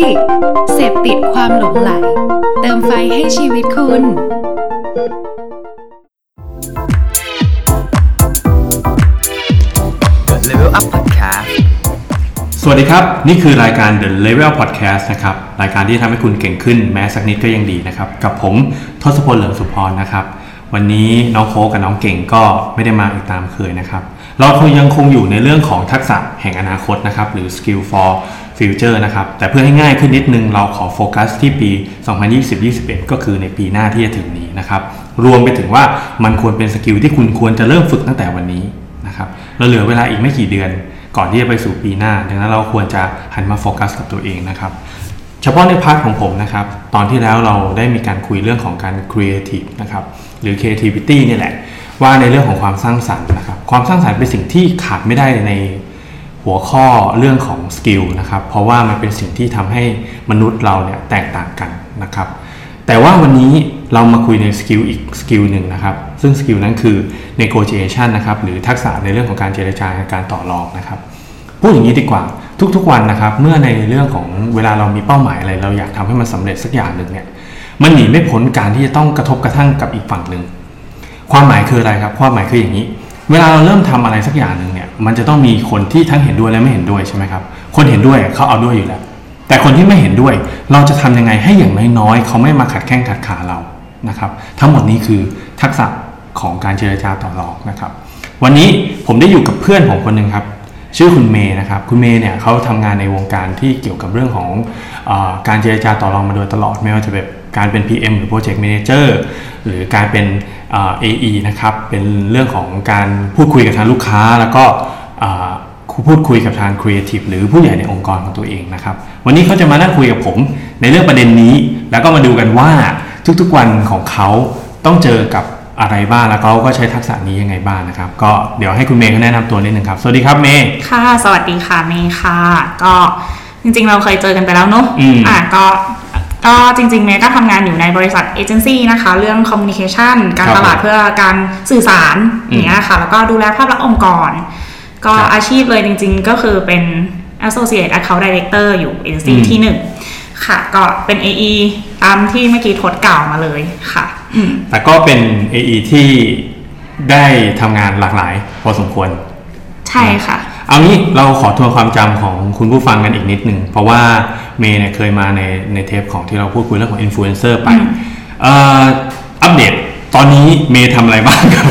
ดิกเสพติดความหลงไหล เติมไฟให้ชีวิตคุณ Level Up Podcast สวัสดีครับ นี่คือรายการ The Level Podcast นะครับ รายการที่ทำให้คุณเก่งขึ้นแม้สักนิดก็ยังดีนะครับ กับผมทศพลเหลืองสุพรนะครับ วันนี้น้องโคกกับน้องเก่งก็ไม่ได้มาอีกตามเคยนะครับ เราคงยังคงอยู่ในเรื่องของทักษะแห่งอนาคตนะครับ หรือ Skill for Future นะครับ แต่เพื่อให้ง่ายขึ้นนิดนึงเราขอโฟกัสที่ปี 2020-21 ก็คือในปีหน้าที่จะถึงนี้นะครับ รวมไปถึงว่ามันควรเป็น skill ที่คุณควรจะเริ่มฝึกตั้งแต่วันนี้นะครับเราเหลือเวลาอีกไม่กี่เดือน ก่อนที่จะไปสู่ปีหน้า ดังนั้นเราควรจะหันมาโฟกัสกับตัวเองนะครับ เฉพาะใน part ของผมนะครับ ตอนที่แล้วเราได้มีการคุยเรื่องของการ creative นะครับหรือ creativity นี่แหละว่าในเรื่องของความสร้างสรรค์นะครับ ความสร้างสรรค์เป็นสิ่งที่ขาดไม่ได้ใน หัวข้อเรื่องของ skill นะครับ เพราะว่ามันเป็นสิ่งที่ทำให้มนุษย์เราเนี่ยแตกต่างกันนะครับ แต่ว่าวันนี้เรามาคุยใน skill อีก skill หนึ่งนะครับ ซึ่ง skill นั้นคือ negotiation นะครับ หรือทักษะในเรื่องของการเจรจาการต่อรองนะครับ พูดอย่างนี้ดีกว่า ทุกๆวันนะครับ เมื่อในเรื่องของเวลาเรามีเป้าหมายอะไร เราอยากทำให้มันสำเร็จสักอย่างหนึ่งเนี่ย มันหนีไม่พ้นการที่จะต้องกระทบกระทั่งกับอีกฝั่งหนึ่ง ความหมายคืออะไรครับ ความหมายคืออย่างนี้ เวลาเราเริ่มทำอะไรสักอย่างหนึ่ง มันจะต้องมีคนที่ทั้งเห็นด้วยและไม่เห็นด้วยใช่ไหมครับ คนเห็นด้วยเขาเอาด้วยอยู่แล้ว แต่คนที่ไม่เห็นด้วย เราจะทำยังไงให้อย่างน้อยๆเขาไม่มาขัดแข้งขัดขาเรานะครับ ทั้งหมดนี้คือทักษะของการเจรจาต่อรองนะครับ วันนี้ผมได้อยู่กับเพื่อนผมคนหนึ่งครับชื่อคุณเมย์นะครับ คุณเมย์เนี่ยเขาทำงานในวงการที่เกี่ยวกับเรื่องของอการเจรจาต่อรองมาโดยตลอด ไม่ว่าจะแบบ การเป็น PM หรือ Project Manager หรือการเป็นเอ่อ AE นะครับเป็นเรื่องของการพูดคุยกับทางลูกค้า แล้วก็เอ่อพูดคุยกับทาง Creative หรือผู้ใหญ่ในองค์กรของตัวเองนะครับ วันนี้เขาจะมานั่งคุยกับผมในเรื่องประเด็นนี้ แล้วก็มาดูกันว่าทุกๆวันของเขาต้องเจอกับอะไรบ้างแล้วเขาก็ใช้ทักษะนี้ยังไงบ้างนะครับ ก็เดี๋ยวให้คุณเมย์เขาแนะนำตัวนิดนึงครับ สวัสดีครับเมย์ค่ะ สวัสดีค่ะเมย์ค่ะ ก็จริงๆเราเคยเจอกันไปแล้วเนอะอืมอะก็ ก็จริงๆเมย์ก็ทำงานอยู่ในบริษัทเอเจนซี่นะคะ เรื่องคอมมิ n นิเคชันการครับตลาดเพื่อการสื่อสารอืมอย่างเงี้ยค่ะแล้วก็ดูแลภาพลักษณ์องค์กร ก็ครับอาชีพเลยจริงๆก็คือเป็น Associate Account Director อยู่เอเจนซี่อืมที่หนึ่งค่ะก็เป็น AE ตามที่เมื่อกี้ทดกล่าวมาเลยค่ะอืมแต่ก็เป็น AE ที่ได้ทำงานหลากหลายพอสมควร ใช่ค่ะ เอางี้เราขอทวนความจำของคุณผู้ฟังกันอีกนิดหนึ่งเพราะว่าเมย์เนี่ยเคยมาในในเทปของที่เราพูดคุยเรื่องของอินฟลูเอนเซอร์ไปอืมเอ่ออัปเดตตอนนี้เมย์ทำอะไรบ้างครับ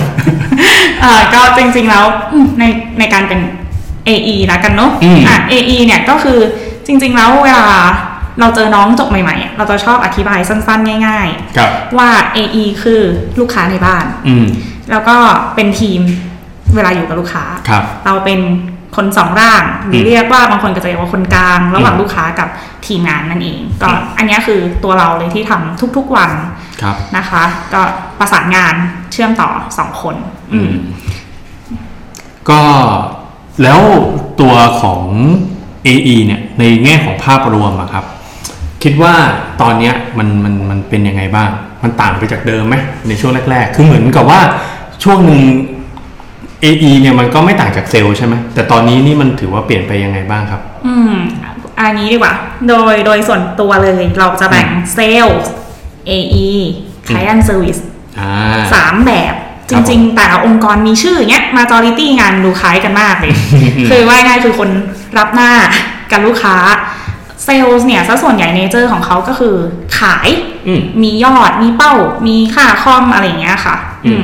เอ่อก็จริงๆแล้วอืมในในการเป็น AE แล้วกันเนาะอืมอะ AE เนี่ยก็คือจริง ๆ แล้วเวลาเราเจอน้องจบใหม่ๆอะเราจะชอบอธิบายสั้นๆ ง่ายครับๆว่า AE คือลูกค้าในบ้านอืมแล้วก็เป็นทีมเวลาอยู่กับลูกค้าครับเราเป็น คนสองร่างหรือมเรียกว่าบางคนก็จะเรียกว่าคนกลาง ระหว่างอืมลูกค้ากับทีมงานนั่นเอง ก็อืมอันเนี้ยคือตัวเราเลยที่ทำทุกๆวันครับนะคะ ก็ประสานงานเชื่อมต่อสองคนอืมก็แล้วตัวของ AE เนี่ยในแง่ของภาพรวมอะครับ คิดว่าตอนเนี้ยมันมันมันเป็นยังไงบ้าง มันต่างไปจากเดิมไหมในช่วงแรก ๆ คือเหมือนกับว่าช่วงหนึ่ง AE เนี่ยมันก็ไม่ต่างจากเซลล์ใช่ไหมแต่ตอนนี้นี่มันถือว่าเปลี่ยนไปยังไงบ้างครับ อืมเอางี้ดีกว่า โดยโดยส่วนตัวเลยเราจะแบ่งเซลล์ AE Client Service อ่าสามแบบจริงๆ แต่ละองค์กรมีชื่ออย่างเงี้ย majority งานดูคล้ายกันมากเลย คือว่าง่ายๆคือคนรับหน้ากับลูกค้าเซลล์เนี่ยซะส่วนใหญ่ nature ของเขาก็คือขายอืมมียอดมีเป้า มีค่าคอมอะไรอย่างเงี้ยค่ะ อืม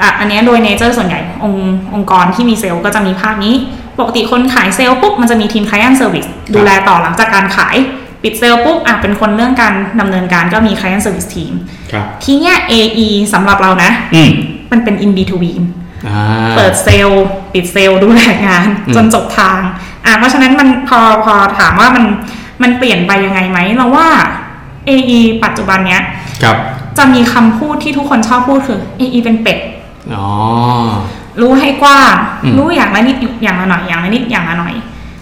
อืมอะอันเนี้ยโดย nature ส่วนใหญ่องค์องค์กรที่มีเซลล์ก็จะมีภาพนี้ ปกติคนขายเซลล์ปุ๊บมันจะมีทีม client service ดูแลต่อหลังจากการขายปิดเซลล์ปุ๊บอะเป็นคนเรื่องการดำเนินการก็มี client service team ครับทีเนี้ย AE สำหรับเรานะอืมมันเป็น in between อ่าเปิดเซลล์ปิดเซลล์ดูแลงานอืมจนจบทางอะเพราะฉะนั้นมันพอพอถามว่ามันมันเปลี่ยนไปยังไงไหมเราว่า AE ปัจจุบันเนี้ยครับจะมีคำพูดที่ทุกคนชอบพูดคือ AE เป็นเป็ดอ๋อ รู้ให้กว้างอืมรู้อย่างละนิดอย่างละหน่อยอย่างละนิดอย่างละหน่อย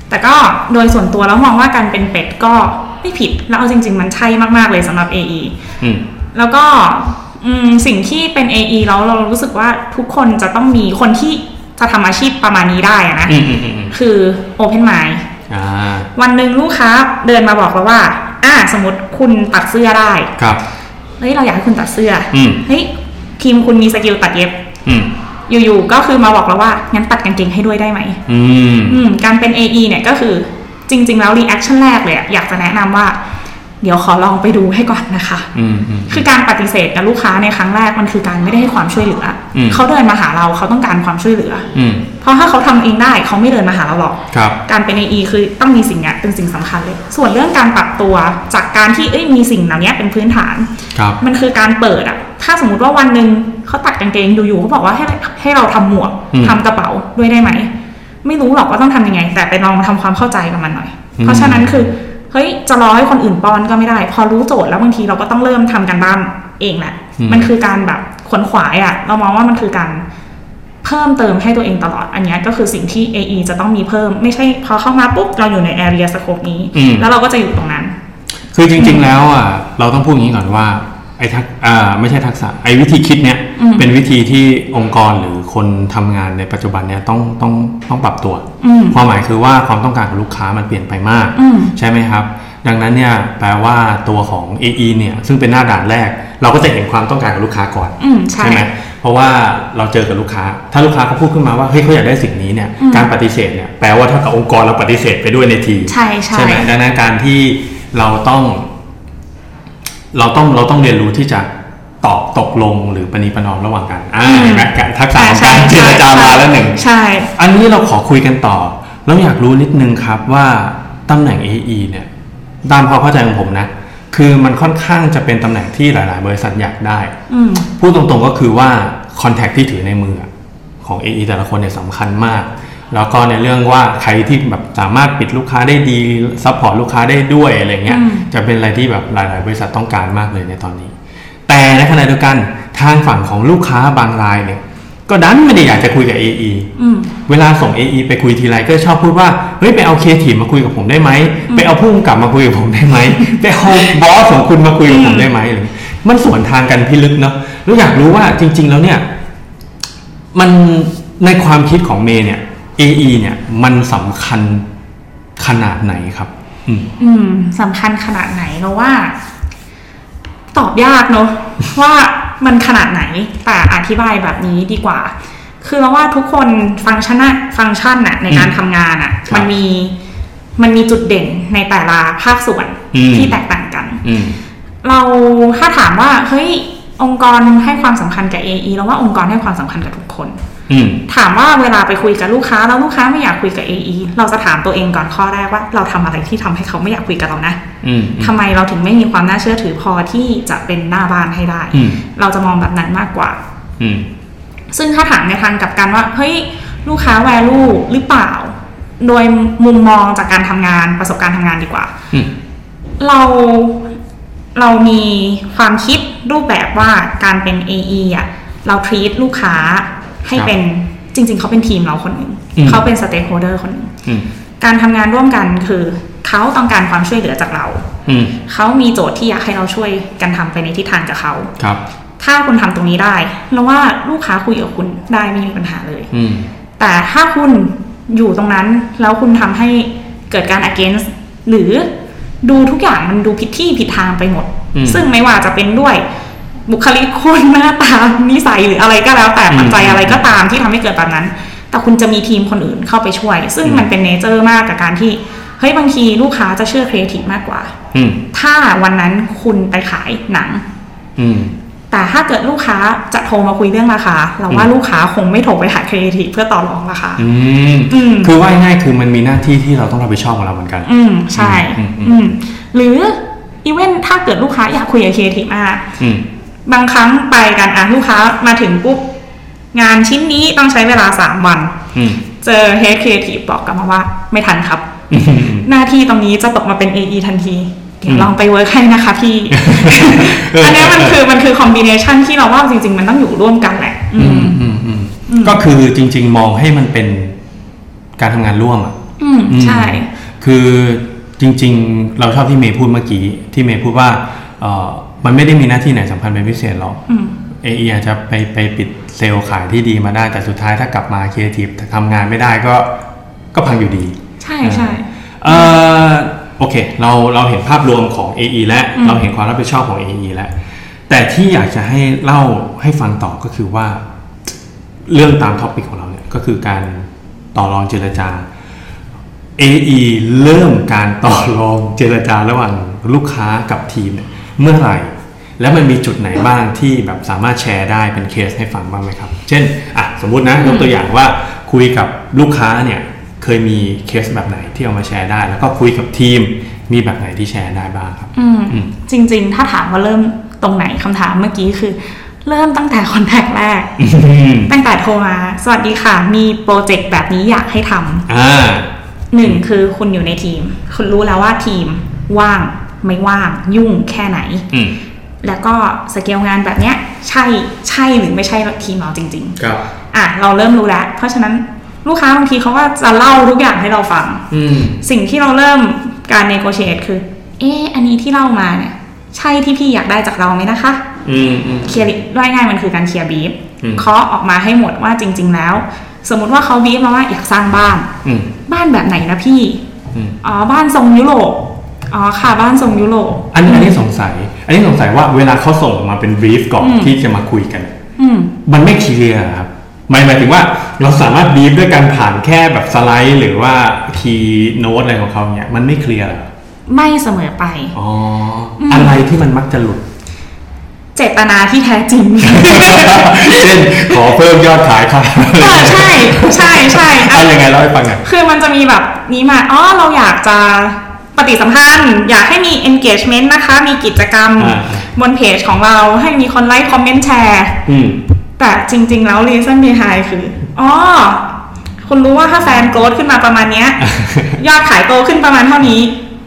แต่ก็โดยส่วนตัวแล้วมองว่าการเป็นเป็ดก็ไม่ผิดแล้วเอาจริง ๆ มันใช่มากๆเลยสำหรับ AE อืมแล้วก็อืมสิ่งที่เป็น AE แล้วเรารู้สึกว่าทุกคนจะต้องมีคนที่จะทำอาชีพประมาณนี้ได้อะนะอืมอืมอืมอืมคือ Open Mind อ่าวันหนึ่งลูกค้าเดินมาบอกเราว่า อ่า สมมติคุณตัดเสื้อได้ ครับ เฮ้ย เราอยากให้คุณตัดเสื้ออืมเฮ้ย ทีมคุณมี skill ตัดเย็บ อืมอยู่ๆก็คือมาบอกเราว่างั้นตัดกางเกงให้ด้วยได้ไหมอืมอืมการเป็น AE เนี่ยก็คือจริง ๆ แล้ว reaction แรกเลยอะอยากจะแนะนำว่า เดี๋ยวขอลองไปดูให้ก่อนนะคะอืมอืมคือการปฏิเสธกับลูกค้าในครั้งแรกมันคือการไม่ได้ให้ความช่วยเหลืออืมเขาเดินมาหาเราเขาต้องการความช่วยเหลืออืมเพราะถ้าเขาทำเองได้เขาไม่เดินมาหาเราหรอกครับการเป็น AE คือต้องมีสิ่งเนี้ยเป็นสิ่งสำคัญเลย ส่วนเรื่องการปรับตัวจากการที่เอ้ยมีสิ่งเหล่านี้เป็นพื้นฐานครับมันคือการเปิดอะถ้าสมมติว่าวันหนึ่ง เขาตัดกางเกงอยู่ๆเขาบอกว่าให้ให้เราทำหมวกอืมทำกระเป๋าด้วยได้ไหม ไม่รู้หรอกว่าต้องทำยังไง แต่ไปลองทำความเข้าใจกับมันหน่อยอืมเพราะฉะนั้นคือเฮ้ยจะรอให้คนอื่นป้อนก็ไม่ได้ พอรู้โจทย์แล้วบางทีเราก็ต้องเริ่มทำกันบ้านเองแหละมันคือการแบบขวนขวายอะเรามองว่ามันคือการเพิ่มเติมให้ตัวเองตลอด อันเนี้ยก็คือสิ่งที่ AE จะต้องมีเพิ่ม ไม่ใช่พอเข้ามาปุ๊บเราอยู่ใน area scope นี้อืมแล้วเราก็จะอยู่ตรงนั้น คือจริง ๆ แล้วอะเราต้องพูดอย่างนี้ก่อนว่า ไอ้ทักอ่าไม่ใช่ทักษะไอ้วิธีคิดเนี้ยอืมเป็นวิธีที่องค์กรหรือคนทำงานในปัจจุบันเนี้ยต้องต้องต้องปรับตัวอืมความหมายคือว่าความต้องการของลูกค้ามันเปลี่ยนไปมากอืมใช่ไหมครับ ดังนั้นเนี่ยแปลว่าตัวของ AE เนี่ยซึ่งเป็นหน้าด่านแรก เราก็จะเห็นความต้องการของลูกค้าก่อนอืมใช่ไหมเพราะว่าเราเจอกับลูกค้า ถ้าลูกค้าเขาพูดขึ้นมาว่าเฮ้ยเขาอยากได้สิ่งนี้เนี่ยอืมการปฏิเสธเนี่ยแปลว่าเท่ากับองค์กรเราปฏิเสธไปด้วยในทีใช่ใช่ไหมดังนั้นการที่เราต้อง เราต้องเราต้องเรียนรู้ที่จะตอบตกลงหรือปณีประนอมระหว่างกันอ่าเห็นไหมทักษะของการเจรจามาแล้วหนึ่งใช่ อันนี้เราขอคุยกันต่อแล้วอยากรู้นิดนึงครับว่าตำแหน่ง AE เนี่ยตามความเข้าใจของผมนะ คือมันค่อนข้างจะเป็นตำแหน่งที่หลาย ๆ บริษัทอยากได้อืมพูดตรงๆก็คือว่า contact ที่ถือในมือของ AE แต่ละคนเนี่ยสำคัญมาก แล้วก็ในเรื่องว่าใครที่แบบสามารถปิดลูกค้าได้ดี support ลูกค้าได้ด้วยอะไรเงี้ยอืมจะเป็นอะไรที่แบบหลาย ๆ บริษัทต้องการมากเลยในตอนนี้ แต่ในขณะเดียวกันทางฝั่งของลูกค้าบางรายเนี่ยก็ดันไม่ได้อยากจะคุยกับ AE อืมเวลาส่ง AE ไปคุยทีไรก็ชอบพูดว่า เฮ้ย ไปเอาเคทีมาคุยกับผมได้ไหม ไปเอาผู้กำกับมาคุยกับผมได้ไหม ไปเอาบอสของคุณมาคุยกับผมได้ไหมหรือมันสวนทางกันพิลึกเนาะแล้วอยากรู้ว่าจริง ๆ แล้วเนี่ย มันในความคิดของเมย์เนี่ย AE เนี่ยมันสำคัญขนาดไหนครับ อืมอืมสำคัญขนาดไหนเราว่า ตอบยากเนอะว่ามันขนาดไหนแต่อธิบายแบบนี้ดีกว่า คือเราว่าทุกคนฟังก์ชันน่ะฟังก์ชันน่ะในการทำงานอะครับมันมีมันมีจุดเด่นในแต่ละภาคส่วนอืมที่แตกต่างกันอืมเราถ้าถามว่าเฮ้ยองค์กรให้ความสำคัญกับ AE เราว่าองค์กรให้ความสำคัญกับทุกคนอืม ถามว่าเวลาไปคุยกับลูกค้าแล้วลูกค้าไม่อยากคุยกับ AE เราจะถามตัวเองก่อนข้อแรกว่า เราทำอะไรที่ทำให้เขาไม่อยากคุยกับเรานะอืมทำไมเราถึงไม่มีความน่าเชื่อถือพอที่จะเป็นหน้าบ้านให้ได้อืมเราจะมองแบบนั้นมากกว่าอืมซึ่งถ้าถามในทางกลับกันว่าเฮ้ยลูกค้า value หรือเปล่า โดยมุมมองจากการทำงานประสบการณ์ทำงานดีกว่าอืมเราเรามีความคิดรูปแบบว่าการเป็น AE อะเรา treat ลูกค้า ให้ครับเป็นจริง ๆ เขาเป็นทีมเราคนหนึ่งอืมเขาเป็น stakeholder คนหนึ่งอืมการทำงานร่วมกันคือเขาต้องการความช่วยเหลือจากเราอืมเขามีโจทย์ที่อยากให้เราช่วยกันทำไปในทิศทางกับเขาครับ ถ้าคุณทำตรงนี้ได้เราว่าลูกค้าคุยกับคุณได้ไม่มีปัญหาเลยอืมแต่ถ้าคุณอยู่ตรงนั้นแล้วคุณทำให้เกิดการ against หรือดูทุกอย่างมันดูผิดที่ผิดทางไปหมดอืมซึ่งไม่ว่าจะเป็นด้วย บุคลิกคุณหน้าตานิสัยหรืออะไรก็แล้วแต่อืมปัจจัยอะไรก็ตามที่ทำให้เกิดแบบนั้น แต่คุณจะมีทีมคนอื่นเข้าไปช่วย ซึ่งอืมมันเป็น nature มากกับการที่เฮ้ยบางทีลูกค้าจะเชื่อครีเอทีฟมากกว่าอืมถ้าวันนั้นคุณไปขายหนังอืมแต่ถ้าเกิดลูกค้าจะโทรมาคุยเรื่องราคา เราว่าอืมลูกค้าคงไม่โทรไปหาครีเอทีฟเพื่อต่อรองราคาอืมอืมคือว่าง่ายๆคือมันมีหน้าที่ที่เราต้องรับผิดชอบของเราเหมือนกัน อืมใช่ อืมอืมอืมหรือ even ถ้าเกิดลูกค้าอยากคุยกับครีเอทีฟมากอืม บางครั้งไปกันอะลูกค้ามาถึงปุ๊บงานชิ้นนี้ต้องใช้เวลาสามวันอืมเจอ head creative บอกกลับมาว่า ไม่ทันครับอืมหน้าที่ตรงนี้จะตกมาเป็น AE ทันทีเดี๋ยวอืมลองไป work ให้นะคะพี่เอออัอันเนี้ยมันคือมันคือ combination ที่เราว่าจริง ๆ มันต้องอยู่ร่วมกันแหละอือืมมอืมอืมอืมก็คือจริง ๆ มองให้มันเป็นการทำงานร่วมอะอืมใช่ คือจริง ๆ เราชอบที่เมย์พูดเมื่อกี้ ที่เมย์พูดว่าเออ มันไม่ได้มีหน้าที่ไหนสำคัญเป็นพิเศษหรอกอืม AE อาจจะไปไปปิดเซลล์ขายที่ดีมาได้แต่สุดท้ายถ้ากลับมาครีเอทีฟทำงานไม่ได้ก็ก็พังอยู่ดี ใช่ใช่โอเค เราเราเห็นภาพรวมของ AE และอืมเราเห็นความรับผิดชอบของ AE แล้ว แต่ที่อยากจะให้เล่าให้ฟังต่อก็คือว่า เรื่องตาม topic ของเราเนี่ยก็คือการต่อรองเจรจา AE เริ่มการต่อรองเจรจาระหว่างลูกค้ากับทีมเนี่ยเมื่อไหร่ แล้วมันมีจุดไหนบ้างที่แบบสามารถแชร์ได้เป็นเคสให้ฟังบ้างไหมครับ เช่นอะสมมุตินะยกตัวอย่างว่าคุยกับลูกค้าเนี่ยเคยมีเคสแบบไหนที่เอามาแชร์ได้ แล้วก็คุยกับทีมมีแบบไหนที่แชร์ได้บ้างครับ อืมอืมจริง ๆ ถ้าถามว่าเริ่มตรงไหนคำถามเมื่อกี้คือ เริ่มตั้งแต่คอนแทคแรกตั้งแต่โทรมา สวัสดีค่ะ มี project แบบนี้อยากให้ทำอ่าหนึ่งคือคุณอยู่ในทีม คุณรู้แล้วว่าทีมว่างไม่ว่างยุ่งแค่ไหนอืม แล้วก็สเกลงานแบบเนี้ยใช่ใช่หรือไม่ใช่ทีมเราจริงครับๆอะเราเริ่มรู้แล้วเพราะฉะนั้นลูกค้าบางทีเขาก็จะเล่าทุกอย่างให้เราฟังอืมสิ่งที่เราเริ่มการ negotiate คือ เอออันนี้ที่เล่ามาเนี่ย ใช่ที่พี่อยากได้จากเราไหมนะคะอืมอืม clear ด้วยง่ายมันคือการ clear brief อืมเคาะออกมาให้หมดว่าจริง ๆ แล้ว สมมุติว่าเขาบีฟมาว่าอยากสร้างบ้านอืมบ้านแบบไหนนะพี่อืมอ๋อบ้านทรงยุโรป อ๋อค่ะบ้านทรงยุโรปอันนี้อันนี้สงสัย อันนี้สงสัยว่าเวลาเขาส่งมาเป็น brief ก่อนอืมที่จะมาคุยกันอืมมันไม่ clear ครับหมายหมายถึงว่าเราสามารถบีฟด้วยการผ่านแค่แบบสไลด์ หรือว่า keynote อะไรของเขาเนี่ยมันไม่ clear เหรอไม่เสมอไปอ๋ออมอะไรที่มันมักจะหลุด เจตนาที่แท้จริงเช่นขอเพิ่มยอดขายค่ะเออใช่ใช่ใช่อะอะยังไงเล่าให้ฟังหน่อยคือมันจะมีแบบนี้มาอ๋อเราอยากจะ ปฏิสัมพันธ์ อยากให้มี engagement นะคะ มีกิจกรรมอ่าบนเพจของเราให้มีคนไลค์คอมเมนต์แชร์อืมแต่จริง ๆ แล้ว reason behind คืออ๋อคุณรู้ว่าถ้า fan growth ขึ้นมาประมาณเนี้ย ยอดขายโตขึ้นประมาณเท่านี้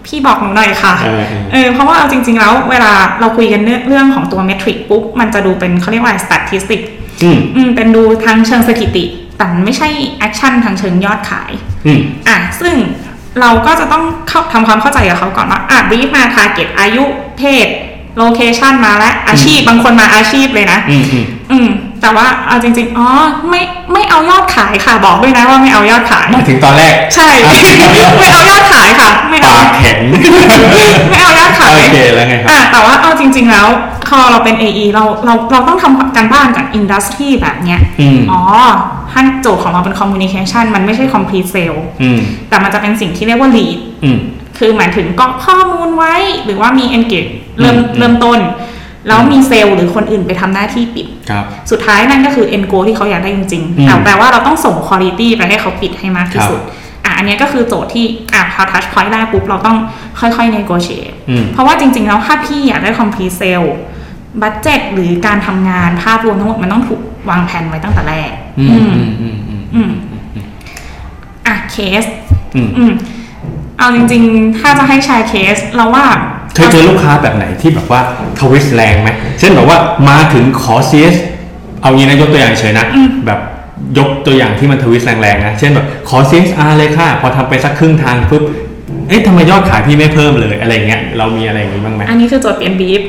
พี่บอกหนูหน่อยค่ะเออเออเออเพราะว่าเอาจริง ๆ แล้วเวลาเราคุยกันเรื่องของตัว metric ปุ๊บมันจะดูเป็นเขาเรียกว่า statistic อืมอืมเป็นดูทางเชิงสถิติ แต่ไม่ใช่ action ทางเชิงยอดขายอืมอะซึ่ง เราก็จะต้องเข้าทำความเข้าใจกับเขาก่อนว่าอะบีฟมา target อายุเพศ location มาแล้วอาชีพบางคนมาอาชีพเลยนะอืมอืมอืมแต่ว่าเอาจริง ๆ อ๋อ ไม่ไม่เอายอดขายค่ะ บอกด้วยนะว่าไม่เอายอดขายมาถึงตอนแรก ใช่ ไม่เอายอดขายค่ะ ไม่เอาปากแข็งไม่เอายอดขายโอเคแล้วไงครับอะแต่ว่าเอาจริง ๆ แล้ว พอเราเป็น AE เราเราเราต้องทำการบ้านกับอินดัสทรีแบบเนี้ยอืมอ๋อท่านโจทย์ของเราเป็น communication มันไม่ใช่ complete sale อืมแต่มันจะเป็นสิ่งที่เรียกว่า lead อืมคือหมายถึงกรอกข้อมูลไว้หรือว่ามี engage เริ่มอืมเริ่มต้น แล้วมีเซลล์หรือคนอื่นไปทำหน้าที่ปิดครับสุดท้ายนั่นก็คือ end goal ที่เขาอยากได้จริงอืมๆแต่แปลว่าเราต้องส่ง quality ไปให้เขาปิดให้มากที่สุดอะอันเนี้ยก็คือโจทย์ที่อะพอ touch point ได้ปุ๊บ เราต้องค่อยๆ negotiate อืมเพราะว่าจริงๆ แล้วถ้าพี่อยากได้ complete sale budget หรือการทำงานภาพรวมทั้งหมดมันต้องถูกวางแผนไว้ตั้งแต่แรก อืมอืมอืมอืมอืมอืมอะเคสอืมอืมเอาจริง ๆ ถ้าจะให้แชร์เคสเราว่าเคยเจอลูกค้าแบบไหนที่แบบว่า twist แรงไหมเช่นแบบว่ามาถึงขอ CS เอางี้นะยกตัวอย่างเฉยนะอืมแบบยกตัวอย่างที่มัน twist แรงๆนะ เช่นแบบขอ CSR เลยค่ะ พอทำไปสักครึ่งทางปุ๊บ เอ๊ะทำไมยอดขายพี่ไม่เพิ่มเลยอะไรเงี้ยเรามีอะไรอย่างงี้บ้างไหมอันนี้คือโจทย์เปลี่ยนบีฟ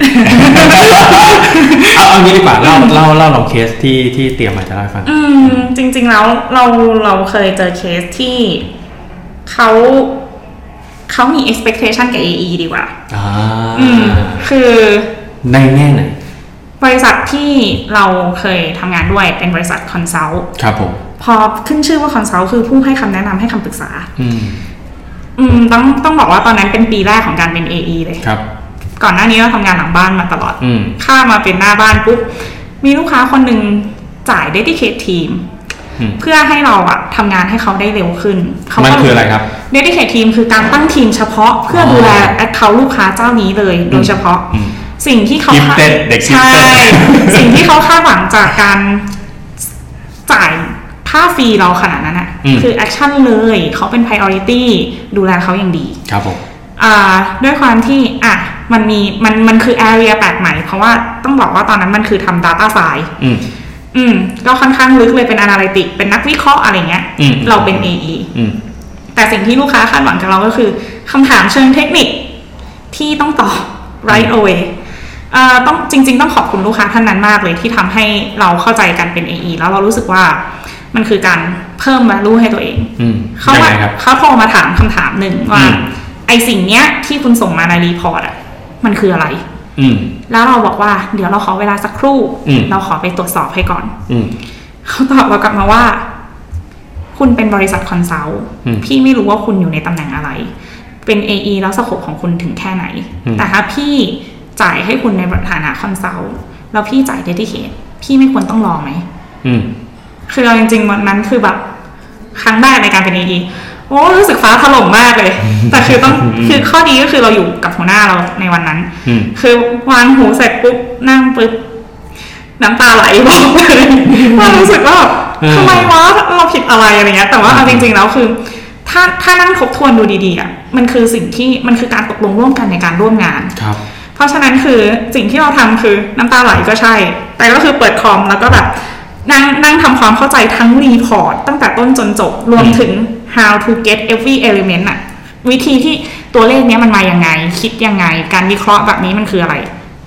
เอาเอางี้ดีกว่าเล่าเล่าเล่าลองเคสที่ที่เตรียมมาจะเล่าให้ฟังอืมจริง ๆ แล้วเราเราเคยเจอเคสที่เขาเขามี expectation กับ AE ดีกว่าอ่าอืมคือในแง่ไหนบริษัทที่เราเคยทำงานด้วยเป็นบริษัท consult ครับผม พอขึ้นชื่อว่า consult คือผู้ให้คำแนะนำให้คำปรึกษา อืมอืมต้องต้องบอกว่าตอนนั้นเป็นปีแรกของการเป็น AE เลยครับ ก่อนหน้านี้เราทำงานหลังบ้านมาตลอดอืม ข้ามมาเป็นหน้าบ้านปุ๊บมีลูกค้าคนหนึ่งจ่าย dedicate team อืมเพื่อให้เราอะทำงานให้เขาได้เร็วขึ้นเขามันก็ คืออะไรครับ dedicate team คือการตั้งทีมเฉพาะเพื่อดูแลแอคเคาลูกค้าเจ้านี้เลยโดยเฉพาะ อืม สิ่งที่เขา Gifted เด็กใช่ Gifted สิ่งที่เขาคาดหวังจากการจ่าย ค่า fee เราขนาดนั้นอะอืมคือ actually เขาเป็น priority ดูแลเขาอย่างดี ครับผมอ่าด้วยความที่อะมันมีมันมันคือ area แปลกใหม่ เพราะว่าต้องบอกว่าตอนนั้นมันคือทำ data science อืมอืมก็ค่อนข้างลึกเลยเป็น analytic เป็นนักวิเคราะห์อะไรเงี้ยอืมเราเป็น AE อืมแต่สิ่งที่ลูกค้าคาดหวังจากเราก็คือคำถามเชิงเทคนิคที่ต้องตอบ right away เอ่อต้องจริง ๆ ต้องขอบคุณลูกค้าท่านนั้นมากเลยที่ทำให้เราเข้าใจกันเป็น AE แล้วเรารู้สึกว่า มันคือการเพิ่ม value ให้ตัวเองอืมเขายังมาไงครับเขาโทรมาถามคำถามหนึ่งว่าอืมไอสิ่งเนี้ยที่คุณส่งมาใน report อะ มันคืออะไร อืมแล้วเราบอกว่า เดี๋ยวเราขอเวลาสักครู่อืมเราขอไปตรวจสอบให้ก่อน อืมเขาตอบเรากลับมาว่า คุณเป็นบริษัท consult อืมพี่ไม่รู้ว่าคุณอยู่ในตำแหน่งอะไร เป็น AE แล้ว scope ของคุณถึงแค่ไหนอืมแต่ถ้าพี่จ่ายให้คุณในฐานะ consult แล้วพี่จ่าย dedicate พี่ไม่ควรต้องรอไหมอืม คือเราจริงๆวันนั้นคือแบบครั้งแรกในการเป็น AE โอ้รู้สึกฟ้าถล่มมากเลย แต่คือต้องคือข้อดีก็คือเราอยู่กับหัวหน้าเราในวันนั้นอืมคือวางหูเสร็จปุ๊บนั่งปุ๊บน้ำตาไหลบอกเลยว่ารู้สึกว่าแบบเออทำไมวะเราผิดอะไรอะไรเงี้ย แต่ว่าเอาจริงๆแล้วคือ ถ้าถ้านั่งทบทวนดูดีๆอะมันคือสิ่งที่มันคือการตกลงร่วมกันในการร่วมงานครับ เพราะฉะนั้นคือสิ่งที่เราทำคือน้ำตาไหลก็ใช่ แต่ก็คือเปิดคอมแล้วก็แบบ นั่งนั่งทำความเข้าใจทั้ง report ตั้งแต่ต้นจนจบ รวมถึง how to get every element อะวิธีที่ตัวเลขเนี้ยมันมายังไง คิดยังไง การวิเคราะห์แบบนี้มันคืออะไร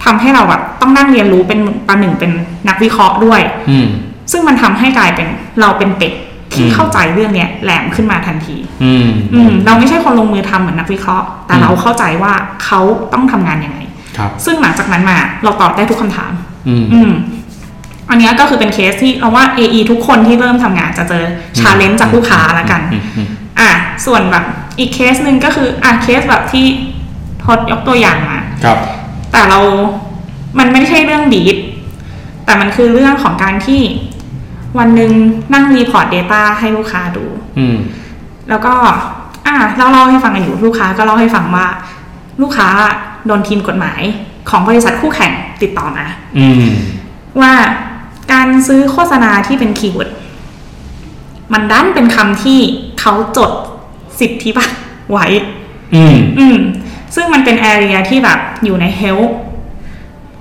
ทำให้เราแบบต้องนั่งเรียนรู้เป็นประหนึ่งเป็นนักวิเคราะห์ด้วย อืมซึ่งมันทำให้กลายเป็นเราเป็นเป็ดที่อืมเข้าใจเรื่องเนี้ยแหลมขึ้นมาทันที อืมอืมเราไม่ใช่คนลงมือทำเหมือนนักวิเคราะห์ แต่อืมเราเข้าใจว่าเขาต้องทำงานยังไง ครับ ซึ่งหลังจากนั้นมาเราตอบได้ทุกคำถาม อืม อืมอันเนี้ยก็คือเป็นเคสที่เราว่า AE ทุกคนที่เริ่มทำงานจะเจอ challenge จากลูกค้าละกันอืมอืมอะส่วนแบบอีกเคสหนึ่งก็คืออะเคสแบบที่ทดยกตัวอย่างมาครับ แต่เรา มันไม่ใช่เรื่องดีดแต่มันคือเรื่องของการที่วันหนึ่งนั่ง report Data ให้ลูกค้าดู อืมแล้วก็ อ่าเล่าเล่าให้ฟังกันอยู่ลูกค้าก็เล่าให้ฟังว่า ลูกค้าโดนทีมกฎหมายของบริษัทคู่แข่งติดต่อมาอืมว่า การซื้อโฆษณาที่เป็น keyword มันดันเป็นคำที่เขาจดสิทธิบัตรไว้ อืม อืม ซึ่งมันเป็น area ที่แบบอยู่ใน health